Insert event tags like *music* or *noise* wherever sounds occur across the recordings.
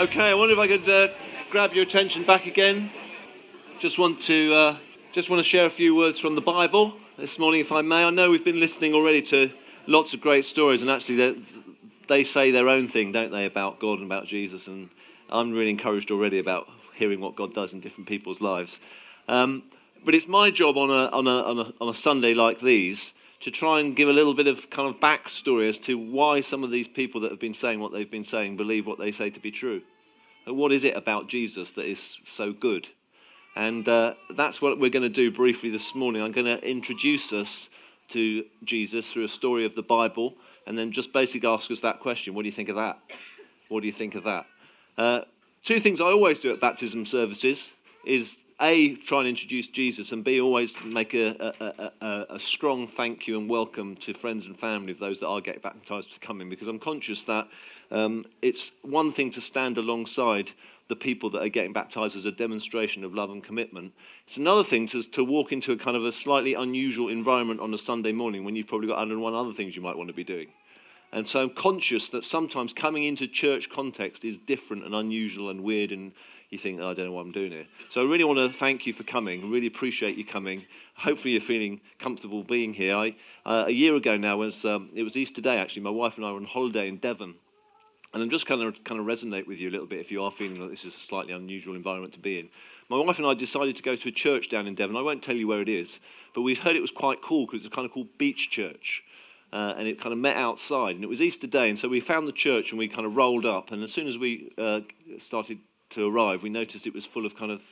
Okay, I wonder if I could uh, grab your attention back again. Just want to uh, just want to share a few words from the Bible this morning, if I may. I know we've been listening already to lots of great stories, and actually they, say their own thing, don't they, about God and about Jesus. And I'm really encouraged already about hearing what God does in different people's lives. Um, but it's my job on a, on, a, on, a, on a Sunday like these to try and give a little bit of kind of backstory as to why some of these people that have been saying what they've been saying believe what they say to be true. What is it about Jesus that is so good? And uh, that's what we're going to do briefly this morning. I'm going to introduce us to Jesus through a story of the Bible and then just basically ask us that question What do you think of that? What do you think of that? Uh, two things I always do at baptism services is a, try and introduce Jesus, and B, always make a, a, a, a, strong thank you and welcome to friends and family of those that are getting baptized to come in, because I'm conscious that um, it's one thing to stand alongside the people that are getting baptized as a demonstration of love and commitment. It's another thing to, to walk into a kind of a slightly unusual environment on a Sunday morning when you've probably got 101 other things you might want to be doing. And so I'm conscious that sometimes coming into church context is different and unusual and weird and you think, oh, I don't know what I'm doing here. So I really want to thank you for coming. Really appreciate you coming. Hopefully you're feeling comfortable being here. I, uh, a year ago now, was, um, it was Easter Day actually. My wife and I were on holiday in Devon. And I'm just kind of kind of resonate with you a little bit if you are feeling like this is a slightly unusual environment to be in. My wife and I decided to go to a church down in Devon. I won't tell you where it is, but we heard it was quite cool because it's kind of called Beach Church. Uh, and it kind of met outside, and it was Easter Day, and so we found the church and we kind of rolled up. And as soon as we uh, started to arrive, we noticed it was full of kind of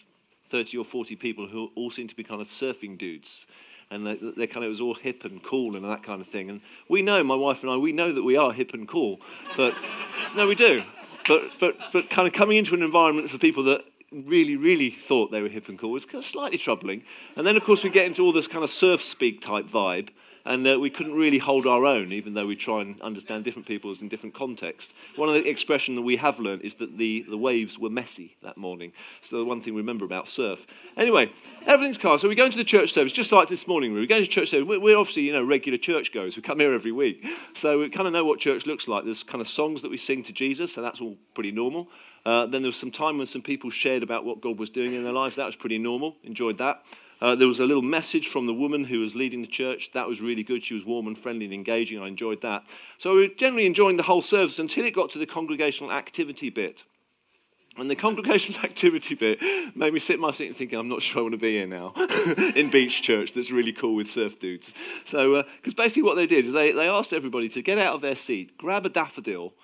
30 or 40 people who all seemed to be kind of surfing dudes. And they, they kind of, it was all hip and cool and that kind of thing. And we know, my wife and I, we know that we are hip and cool. But, *laughs* no, we do. But, but, but kind of coming into an environment for people that really, really thought they were hip and cool was kind of slightly troubling. And then, of course, we get into all this kind of surf speak type vibe and uh, we couldn't really hold our own, even though we try and understand different people's in different contexts. One of the expressions that we have learned is that the, the waves were messy that morning. So the one thing we remember about surf. Anyway, everything's calm. So we go into the church service, just like this morning. We go to church service. We're obviously, you know, regular churchgoers. We come here every week. So we kind of know what church looks like. There's kind of songs that we sing to Jesus, so that's all pretty normal. Uh, then there was some time when some people shared about what God was doing in their lives. That was pretty normal. Enjoyed that. Uh, there was a little message from the woman who was leading the church. That was really good. She was warm and friendly and engaging. I enjoyed that. So we were generally enjoying the whole service until it got to the congregational activity bit. And the congregational *laughs* activity bit made me sit in my seat and thinking, I'm not sure I want to be here now *laughs* in Beach Church that's really cool with surf dudes. So, because uh, basically what they did is they, they asked everybody to get out of their seat, grab a daffodil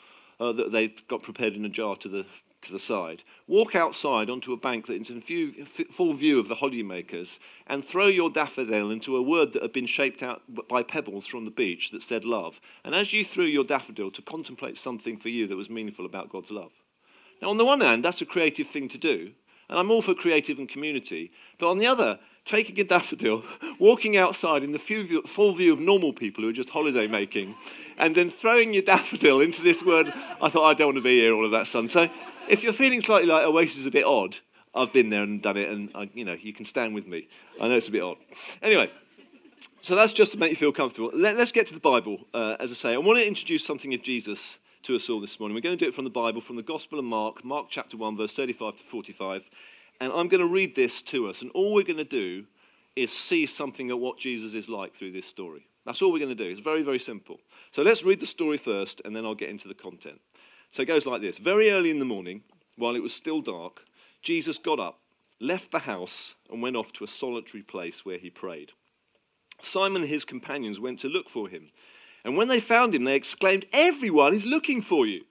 uh, that they'd got prepared in a jar to the to the side, walk outside onto a bank that is in view, full view of the hollymakers, and throw your daffodil into a word that had been shaped out by pebbles from the beach that said love. And as you threw your daffodil to contemplate something for you that was meaningful about God's love. Now, on the one hand, that's a creative thing to do, and I'm all for creative and community, but on the other, taking a daffodil, *laughs* walking outside in the full view of normal people who are just holiday making, and then throwing your daffodil into this word, I thought, I don't want to be here, all of that sun. So if you're feeling slightly like Oasis is a bit odd, I've been there and done it, and I, you know you can stand with me. I know it's a bit odd. Anyway, so that's just to make you feel comfortable. Let, us get to the Bible. Uh, as I say, I want to introduce something of Jesus to us all this morning. We're going to do it from the Bible, from the Gospel of Mark, Mark chapter one, verse thirty-five to forty-five, and I'm going to read this to us. And all we're going to do is see something of what Jesus is like through this story. That's all we're going to do. It's very, very simple. So let's read the story first, and then I'll get into the content. So it goes like this Very early in the morning, while it was still dark, Jesus got up, left the house, and went off to a solitary place where he prayed. Simon and his companions went to look for him. And when they found him, they exclaimed, Everyone is looking for you.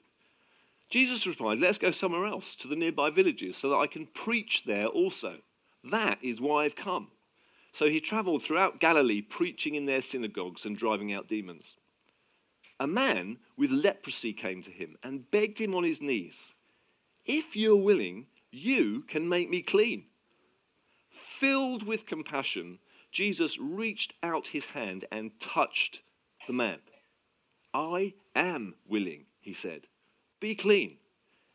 Jesus replied, Let's go somewhere else, to the nearby villages, so that I can preach there also. That is why I've come. So he traveled throughout Galilee, preaching in their synagogues and driving out demons a man with leprosy came to him and begged him on his knees, If you're willing, you can make me clean. Filled with compassion, Jesus reached out his hand and touched the man. I am willing, he said. Be clean.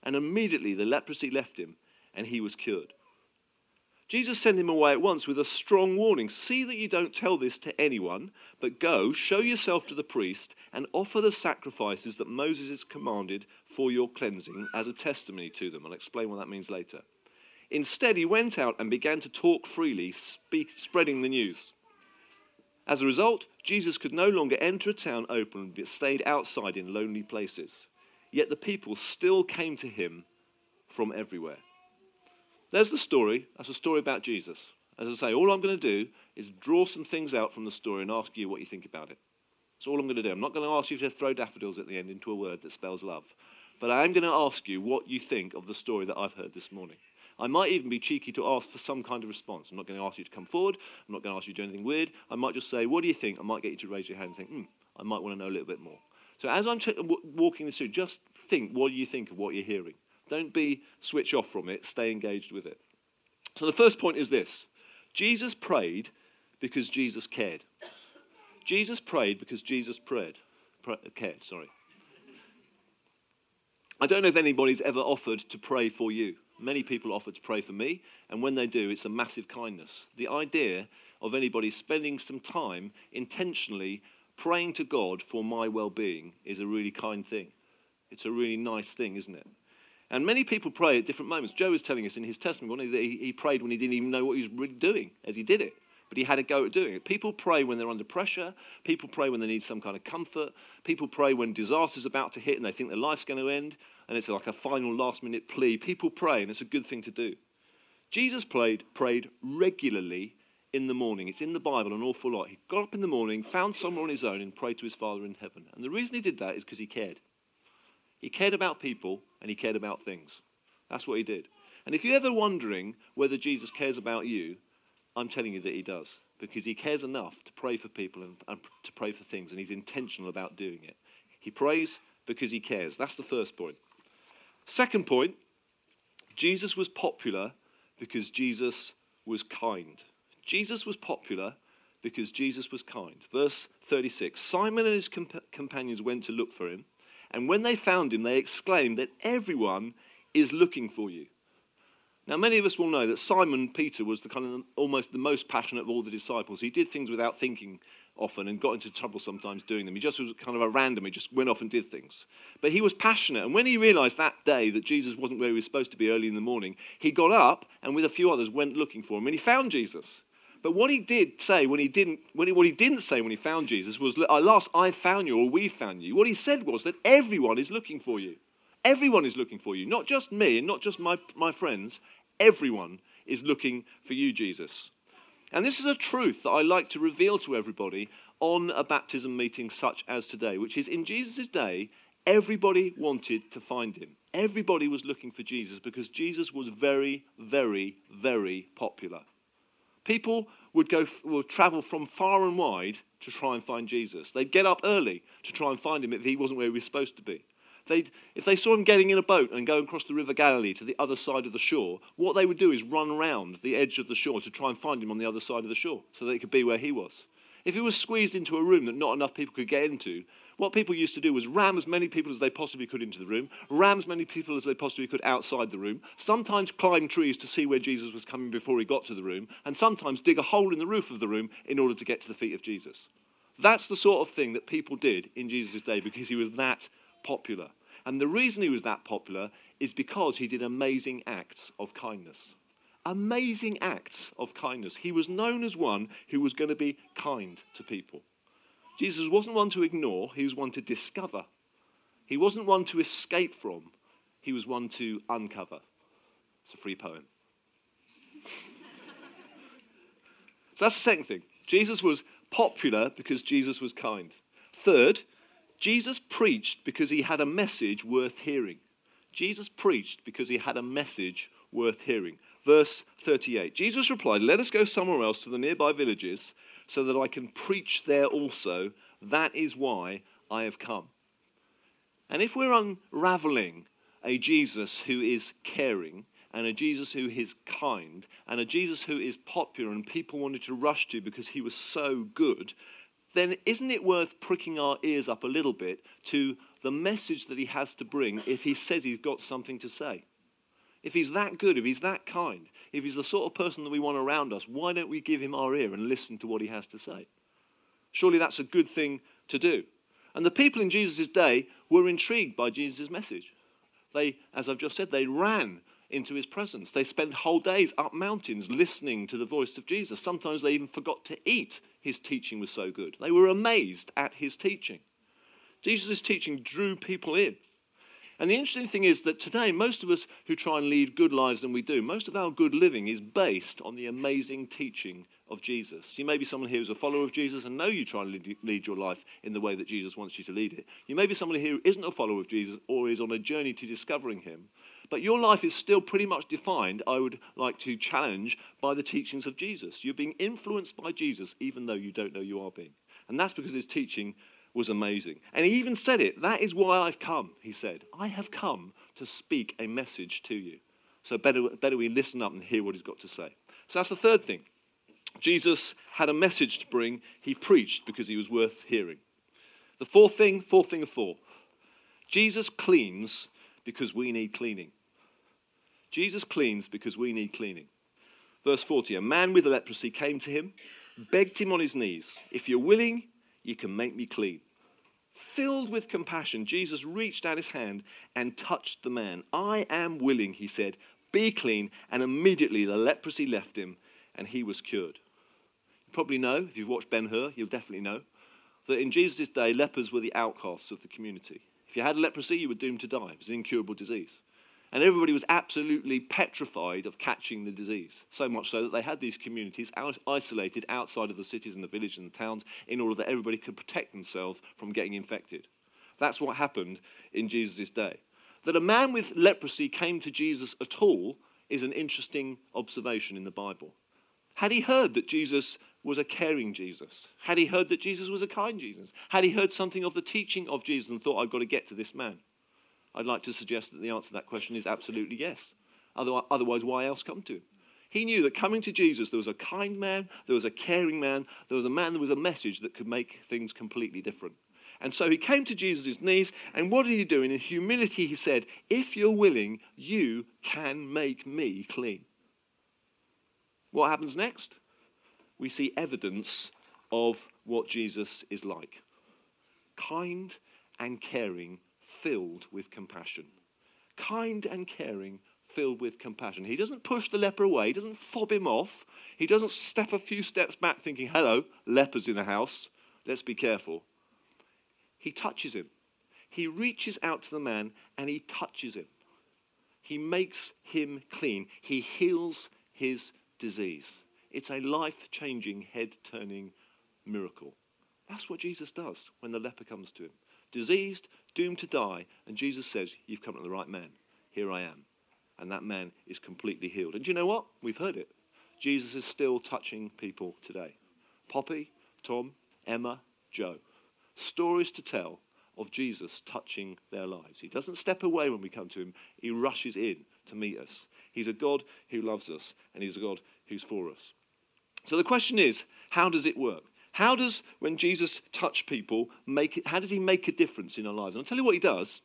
And immediately the leprosy left him and he was cured. Jesus sent him away at once with a strong warning See that you don't tell this to anyone, but go, show yourself to the priest, and offer the sacrifices that Moses has commanded for your cleansing as a testimony to them. I'll explain what that means later. Instead, he went out and began to talk freely, speak, spreading the news. As a result, Jesus could no longer enter a town open, but stayed outside in lonely places. Yet the people still came to him from everywhere. There's the story. That's a story about Jesus. As I say, all I'm going to do is draw some things out from the story and ask you what you think about it. That's all I'm going to do. I'm not going to ask you to throw daffodils at the end into a word that spells love. But I am going to ask you what you think of the story that I've heard this morning. I might even be cheeky to ask for some kind of response. I'm not going to ask you to come forward. I'm not going to ask you to do anything weird. I might just say, What do you think? I might get you to raise your hand and think, Hmm, I might want to know a little bit more. So as I'm walking this through, just think what do you think of what you're hearing. Don't be switch off from it, stay engaged with it. So the first point is this Jesus prayed because Jesus cared. Jesus prayed because Jesus prayed, cared, sorry. I don't know if anybody's ever offered to pray for you. Many people offer to pray for me, and when they do, it's a massive kindness. The idea of anybody spending some time intentionally praying to God for my well being is a really kind thing. It's a really nice thing, isn't it? And many people pray at different moments. Joe was telling us in his testimony that he, he prayed when he didn't even know what he was really doing as he did it. But he had a go at doing it. People pray when they're under pressure. People pray when they need some kind of comfort. People pray when disaster's about to hit and they think their life's going to end. And it's like a final last minute plea. People pray, and it's a good thing to do. Jesus prayed, prayed regularly in the morning. It's in the Bible an awful lot. He got up in the morning, found somewhere on his own, and prayed to his Father in heaven. And the reason he did that is because he cared. He cared about people and he cared about things. That's what he did. And if you're ever wondering whether Jesus cares about you, I'm telling you that he does. Because he cares enough to pray for people and, and to pray for things, and he's intentional about doing it. He prays because he cares. That's the first point. Second point Jesus was popular because Jesus was kind. Jesus was popular because Jesus was kind. Verse 36 Simon and his comp- companions went to look for him. And when they found him, they exclaimed that everyone is looking for you. Now, many of us will know that Simon Peter was the kind of almost the most passionate of all the disciples. He did things without thinking often and got into trouble sometimes doing them. He just was kind of a random, he just went off and did things. But he was passionate. And when he realized that day that Jesus wasn't where he was supposed to be early in the morning, he got up and with a few others went looking for him. And he found Jesus. But what he did say when he didn't, when he, what he didn't say when he found Jesus was, "At last I found you, or we found you." What he said was that everyone is looking for you. Everyone is looking for you, not just me and not just my, my friends. Everyone is looking for you, Jesus. And this is a truth that I like to reveal to everybody on a baptism meeting such as today, which is in Jesus' day, everybody wanted to find him. Everybody was looking for Jesus because Jesus was very, very, very popular. People would go would travel from far and wide to try and find Jesus. They'd get up early to try and find him if he wasn't where he was supposed to be. They'd, if they saw him getting in a boat and going across the River Galilee to the other side of the shore, what they would do is run around the edge of the shore to try and find him on the other side of the shore so they could be where he was. If he was squeezed into a room that not enough people could get into, what people used to do was ram as many people as they possibly could into the room, ram as many people as they possibly could outside the room, sometimes climb trees to see where Jesus was coming before he got to the room, and sometimes dig a hole in the roof of the room in order to get to the feet of Jesus. That's the sort of thing that people did in Jesus' day because he was that popular. And the reason he was that popular is because he did amazing acts of kindness. Amazing acts of kindness. He was known as one who was going to be kind to people. Jesus wasn't one to ignore, he was one to discover. He wasn't one to escape from, he was one to uncover. It's a free poem. *laughs* so that's the second thing. Jesus was popular because Jesus was kind. Third, Jesus preached because he had a message worth hearing. Jesus preached because he had a message worth hearing. Verse 38 Jesus replied, Let us go somewhere else to the nearby villages so that I can preach there also. That is why I have come. And if we're unraveling a Jesus who is caring, and a Jesus who is kind, and a Jesus who is popular and people wanted to rush to because he was so good, then isn't it worth pricking our ears up a little bit to the message that he has to bring if he says he's got something to say? If he's that good, if he's that kind, if he's the sort of person that we want around us, why don't we give him our ear and listen to what he has to say? Surely that's a good thing to do. And the people in Jesus' day were intrigued by Jesus' message. They, as I've just said, they ran into his presence. They spent whole days up mountains listening to the voice of Jesus. Sometimes they even forgot to eat. His teaching was so good. They were amazed at his teaching. Jesus' teaching drew people in. And the interesting thing is that today, most of us who try and lead good lives than we do, most of our good living is based on the amazing teaching of Jesus. You may be someone here who's a follower of Jesus and know you try and lead your life in the way that Jesus wants you to lead it. You may be someone here who isn't a follower of Jesus or is on a journey to discovering him. But your life is still pretty much defined, I would like to challenge, by the teachings of Jesus. You're being influenced by Jesus even though you don't know you are being. And that's because his teaching was amazing. And he even said it. That is why I've come, he said. I have come to speak a message to you. So better, better we listen up and hear what he's got to say. So that's the third thing. Jesus had a message to bring. He preached because he was worth hearing. The fourth thing, fourth thing of four. Jesus cleans because we need cleaning. Jesus cleans because we need cleaning. Verse 40 A man with leprosy came to him, begged him on his knees, If you're willing, you can make me clean. Filled with compassion, Jesus reached out his hand and touched the man. I am willing, he said, be clean. And immediately the leprosy left him and he was cured. You probably know, if you've watched Ben Hur, you'll definitely know, that in Jesus' day, lepers were the outcasts of the community. If you had leprosy, you were doomed to die. It was an incurable disease. And everybody was absolutely petrified of catching the disease. So much so that they had these communities out, isolated outside of the cities and the villages and the towns in order that everybody could protect themselves from getting infected. That's what happened in Jesus' day. That a man with leprosy came to Jesus at all is an interesting observation in the Bible. Had he heard that Jesus was a caring Jesus? Had he heard that Jesus was a kind Jesus? Had he heard something of the teaching of Jesus and thought, I've got to get to this man? I'd like to suggest that the answer to that question is absolutely yes. Otherwise, why else come to him? He knew that coming to Jesus, there was a kind man, there was a caring man, there was a man that was a message that could make things completely different. And so he came to Jesus' knees, and what did he do? In humility, he said, If you're willing, you can make me clean. What happens next? We see evidence of what Jesus is like kind and caring filled with compassion. Kind and caring, filled with compassion. He doesn't push the leper away, he doesn't fob him off, he doesn't step a few steps back thinking, hello, lepers in the house, let's be careful. He touches him. He reaches out to the man and he touches him. He makes him clean. He heals his disease. It's a life changing, head turning miracle. That's what Jesus does when the leper comes to him. Diseased, doomed to die. And Jesus says, You've come to the right man. Here I am. And that man is completely healed. And do you know what? We've heard it. Jesus is still touching people today. Poppy, Tom, Emma, Joe. Stories to tell of Jesus touching their lives. He doesn't step away when we come to him, he rushes in to meet us. He's a God who loves us, and he's a God who's for us. So the question is how does it work? How does, when Jesus touched people, make it, how does he make a difference in our lives? And I'll tell you what he does.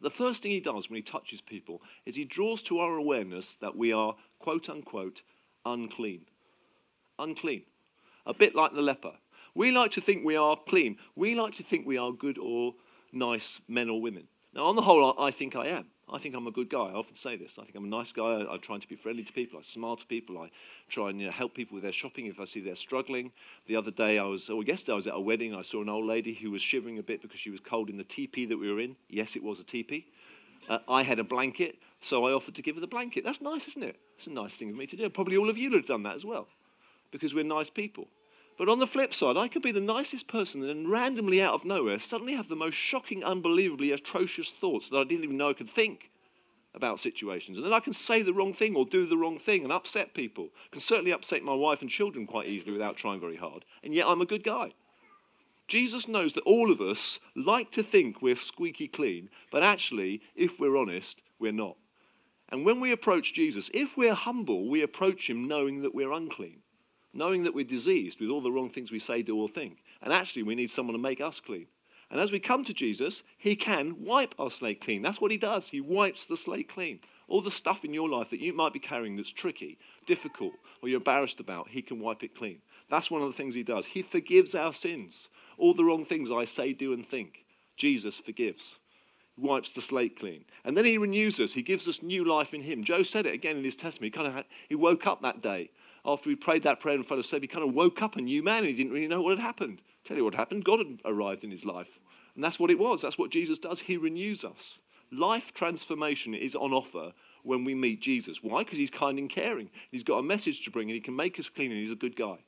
The first thing he does when he touches people is he draws to our awareness that we are, quote unquote, unclean. Unclean. A bit like the leper. We like to think we are clean. We like to think we are good or nice men or women. Now, on the whole, I think I am. I think I'm a good guy. I often say this. I think I'm a nice guy. I, am trying to be friendly to people. I smile to people. I try and you know, help people with their shopping if I see they're struggling. The other day, I was, or yesterday, I was at a wedding. I saw an old lady who was shivering a bit because she was cold in the teepee that we were in. Yes, it was a teepee. Uh, I had a blanket, so I offered to give her the blanket. That's nice, isn't it? It's a nice thing of me to do. Probably all of you would have done that as well because we're nice people. But on the flip side, I could be the nicest person and then randomly out of nowhere suddenly have the most shocking, unbelievably atrocious thoughts that I didn't even know I could think about situations. And then I can say the wrong thing or do the wrong thing and upset people. Can certainly upset my wife and children quite easily without trying very hard. And yet I'm a good guy. Jesus knows that all of us like to think we're squeaky clean, but actually, if we're honest, we're not. And when we approach Jesus, if we're humble, we approach him knowing that we're unclean knowing that we're diseased with all the wrong things we say, do, or think. And actually, we need someone to make us clean. And as we come to Jesus, he can wipe our slate clean. That's what he does. He wipes the slate clean. All the stuff in your life that you might be carrying that's tricky, difficult, or you're embarrassed about, He can wipe it clean. That's one of the things He does. He forgives our sins. All the wrong things I say, do, and think, Jesus forgives. Wipes the slate clean. And then He renews us. He gives us new life in Him. Joe said it again in his testimony. He, kind of had, he woke up that day after he prayed that prayer in front of Seb. He kind of woke up a new man and he didn't really know what had happened. Tell you what happened God had arrived in his life. And that's what it was. That's what Jesus does. He renews us. Life transformation is on offer when we meet Jesus. Why? Because he's kind and caring. He's got a message to bring and he can make us clean and he's a good guy.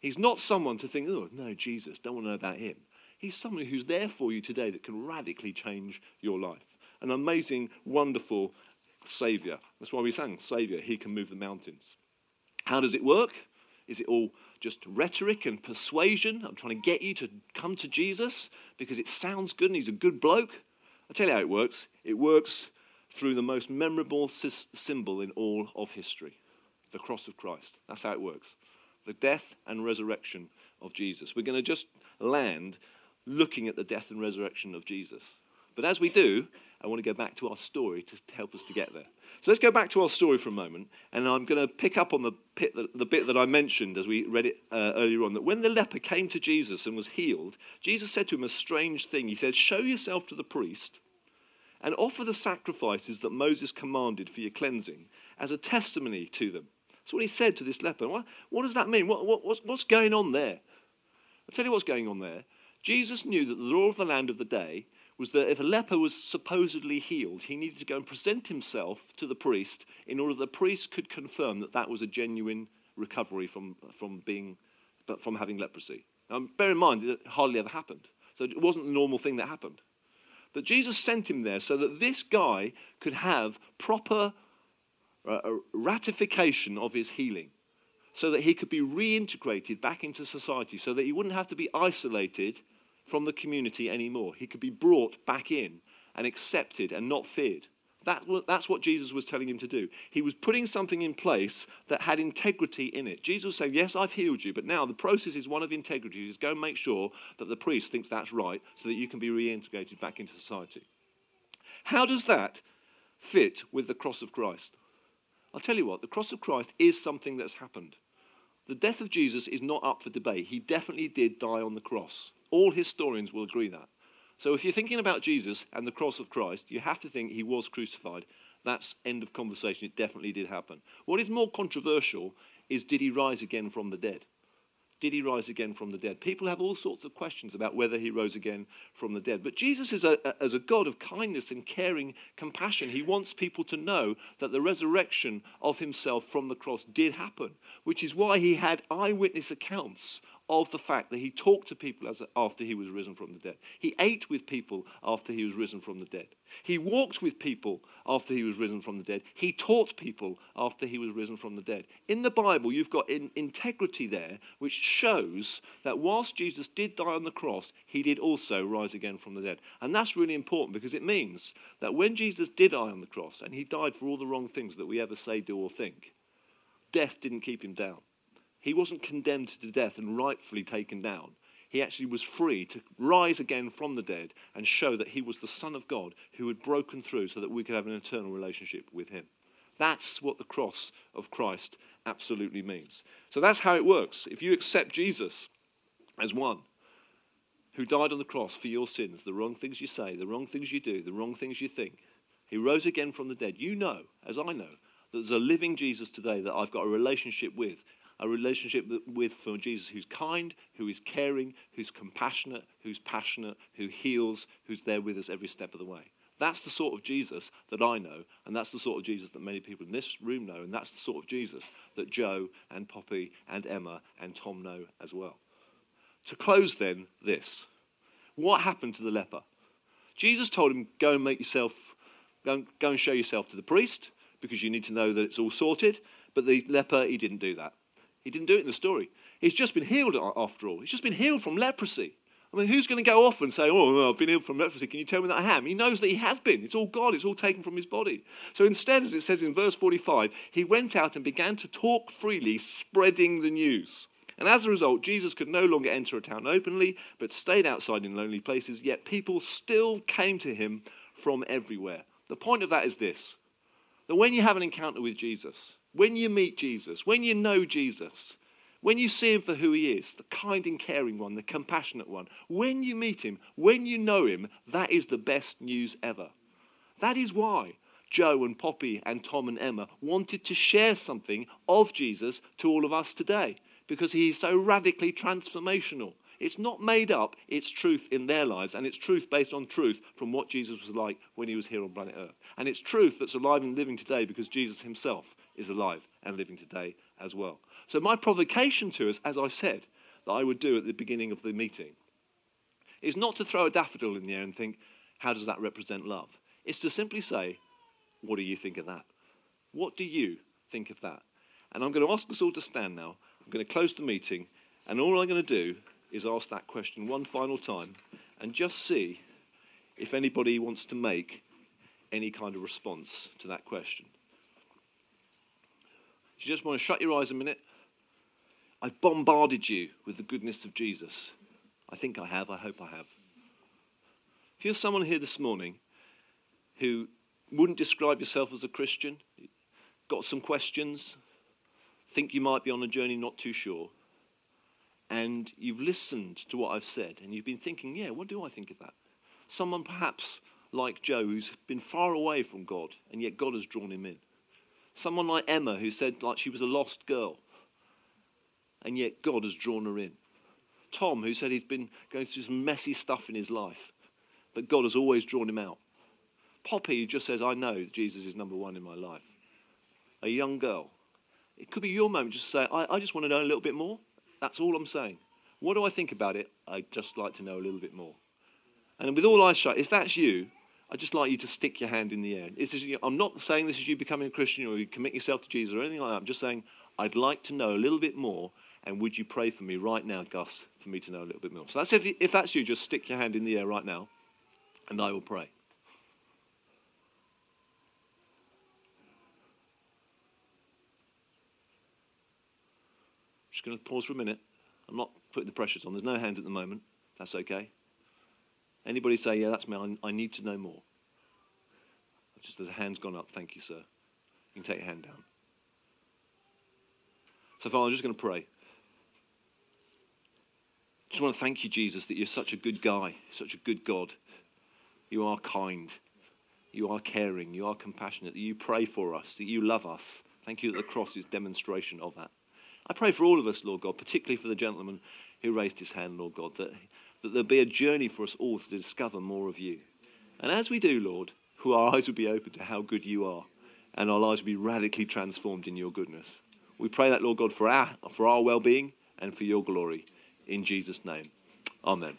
He's not someone to think, oh, no, Jesus, don't want to know about him. He's someone who's there for you today that can radically change your life. An amazing, wonderful Saviour. That's why we sang, Saviour, he can move the mountains. How does it work? Is it all just rhetoric and persuasion? I'm trying to get you to come to Jesus because it sounds good and he's a good bloke. I'll tell you how it works. It works through the most memorable symbol in all of history the cross of Christ. That's how it works. The death and resurrection of Jesus. We're going to just land looking at the death and resurrection of Jesus. But as we do, I want to go back to our story to help us to get there. So let's go back to our story for a moment, and I'm going to pick up on the, pit, the bit that I mentioned as we read it uh, earlier on. That when the leper came to Jesus and was healed, Jesus said to him a strange thing. He said, Show yourself to the priest and offer the sacrifices that Moses commanded for your cleansing as a testimony to them. That's what he said to this leper. What, what does that mean? What, what, what's, what's going on there? I'll tell you what's going on there. Jesus knew that the law of the land of the day was that if a leper was supposedly healed, he needed to go and present himself to the priest in order that the priest could confirm that that was a genuine recovery from, from, being, from having leprosy. Now, bear in mind, it hardly ever happened. So it wasn't the normal thing that happened. But Jesus sent him there so that this guy could have proper uh, ratification of his healing, so that he could be reintegrated back into society, so that he wouldn't have to be isolated from the community anymore. He could be brought back in and accepted and not feared. That, that's what Jesus was telling him to do. He was putting something in place that had integrity in it. Jesus was saying, Yes, I've healed you, but now the process is one of integrity. Is go and make sure that the priest thinks that's right so that you can be reintegrated back into society. How does that fit with the cross of Christ? I'll tell you what, the cross of Christ is something that's happened. The death of Jesus is not up for debate. He definitely did die on the cross. All historians will agree that. So if you're thinking about Jesus and the cross of Christ, you have to think he was crucified. That's end of conversation. It definitely did happen. What is more controversial is did he rise again from the dead? Did he rise again from the dead? People have all sorts of questions about whether he rose again from the dead. But Jesus is a, a, as a God of kindness and caring compassion. He wants people to know that the resurrection of himself from the cross did happen, which is why he had eyewitness accounts of the fact that he talked to people as, after he was risen from the dead. He ate with people after he was risen from the dead. He walked with people after he was risen from the dead. He taught people after he was risen from the dead. In the Bible, you've got in, integrity there, which shows that whilst Jesus did die on the cross, he did also rise again from the dead. And that's really important because it means that when Jesus did die on the cross and he died for all the wrong things that we ever say, do, or think, death didn't keep him down. He wasn't condemned to death and rightfully taken down. He actually was free to rise again from the dead and show that he was the Son of God who had broken through so that we could have an eternal relationship with him. That's what the cross of Christ absolutely means. So that's how it works. If you accept Jesus as one who died on the cross for your sins, the wrong things you say, the wrong things you do, the wrong things you think, he rose again from the dead. You know, as I know, that there's a living Jesus today that I've got a relationship with a relationship with for Jesus who's kind, who is caring, who's compassionate, who's passionate, who heals, who's there with us every step of the way. That's the sort of Jesus that I know, and that's the sort of Jesus that many people in this room know, and that's the sort of Jesus that Joe and Poppy and Emma and Tom know as well. To close, then, this what happened to the leper? Jesus told him, Go and make yourself, go and, go and show yourself to the priest because you need to know that it's all sorted. But the leper, he didn't do that. He didn't do it in the story. He's just been healed after all. He's just been healed from leprosy. I mean, who's going to go off and say, Oh, I've been healed from leprosy. Can you tell me that I am? He knows that he has been. It's all God, it's all taken from his body. So instead, as it says in verse 45, he went out and began to talk freely, spreading the news. And as a result, Jesus could no longer enter a town openly, but stayed outside in lonely places, yet people still came to him from everywhere. The point of that is this that when you have an encounter with Jesus, when you meet Jesus, when you know Jesus, when you see him for who he is, the kind and caring one, the compassionate one, when you meet him, when you know him, that is the best news ever. That is why Joe and Poppy and Tom and Emma wanted to share something of Jesus to all of us today because he's so radically transformational. It's not made up, it's truth in their lives, and it's truth based on truth from what Jesus was like when he was here on planet Earth. And it's truth that's alive and living today because Jesus himself is alive and living today as well. So, my provocation to us, as I said, that I would do at the beginning of the meeting, is not to throw a daffodil in the air and think, how does that represent love? It's to simply say, what do you think of that? What do you think of that? And I'm going to ask us all to stand now. I'm going to close the meeting, and all I'm going to do is ask that question one final time and just see if anybody wants to make any kind of response to that question. You just want to shut your eyes a minute. I've bombarded you with the goodness of Jesus. I think I have. I hope I have. If you're someone here this morning who wouldn't describe yourself as a Christian, got some questions, think you might be on a journey not too sure, and you've listened to what I've said and you've been thinking, yeah, what do I think of that? Someone perhaps like Joe who's been far away from God and yet God has drawn him in. Someone like Emma who said like she was a lost girl and yet God has drawn her in. Tom who said he's been going through some messy stuff in his life but God has always drawn him out. Poppy who just says, I know Jesus is number one in my life. A young girl. It could be your moment just to say, I, I just want to know a little bit more. That's all I'm saying. What do I think about it? I'd just like to know a little bit more. And with all eyes shut, if that's you, I'd just like you to stick your hand in the air. I'm not saying this is you becoming a Christian or you commit yourself to Jesus or anything like that. I'm just saying I'd like to know a little bit more. And would you pray for me right now, Gus, for me to know a little bit more? So that's if, if that's you, just stick your hand in the air right now, and I will pray. Just going to pause for a minute. I'm not putting the pressures on. There's no hands at the moment. That's okay. Anybody say, yeah, that's me. I, I need to know more. Just as a hand's gone up, thank you, sir. You can take your hand down. So, Father, I'm just going to pray. Just want to thank you, Jesus, that you're such a good guy, such a good God. You are kind. You are caring. You are compassionate. That you pray for us. That you love us. Thank you that the cross is demonstration of that. I pray for all of us, Lord God, particularly for the gentleman who raised his hand, Lord God, that that there'll be a journey for us all to discover more of you. And as we do, Lord, *laughs* our eyes will be open to how good you are, and our lives will be radically transformed in your goodness. We pray that, Lord God, for our, for our well being and for your glory. In Jesus' name. Amen.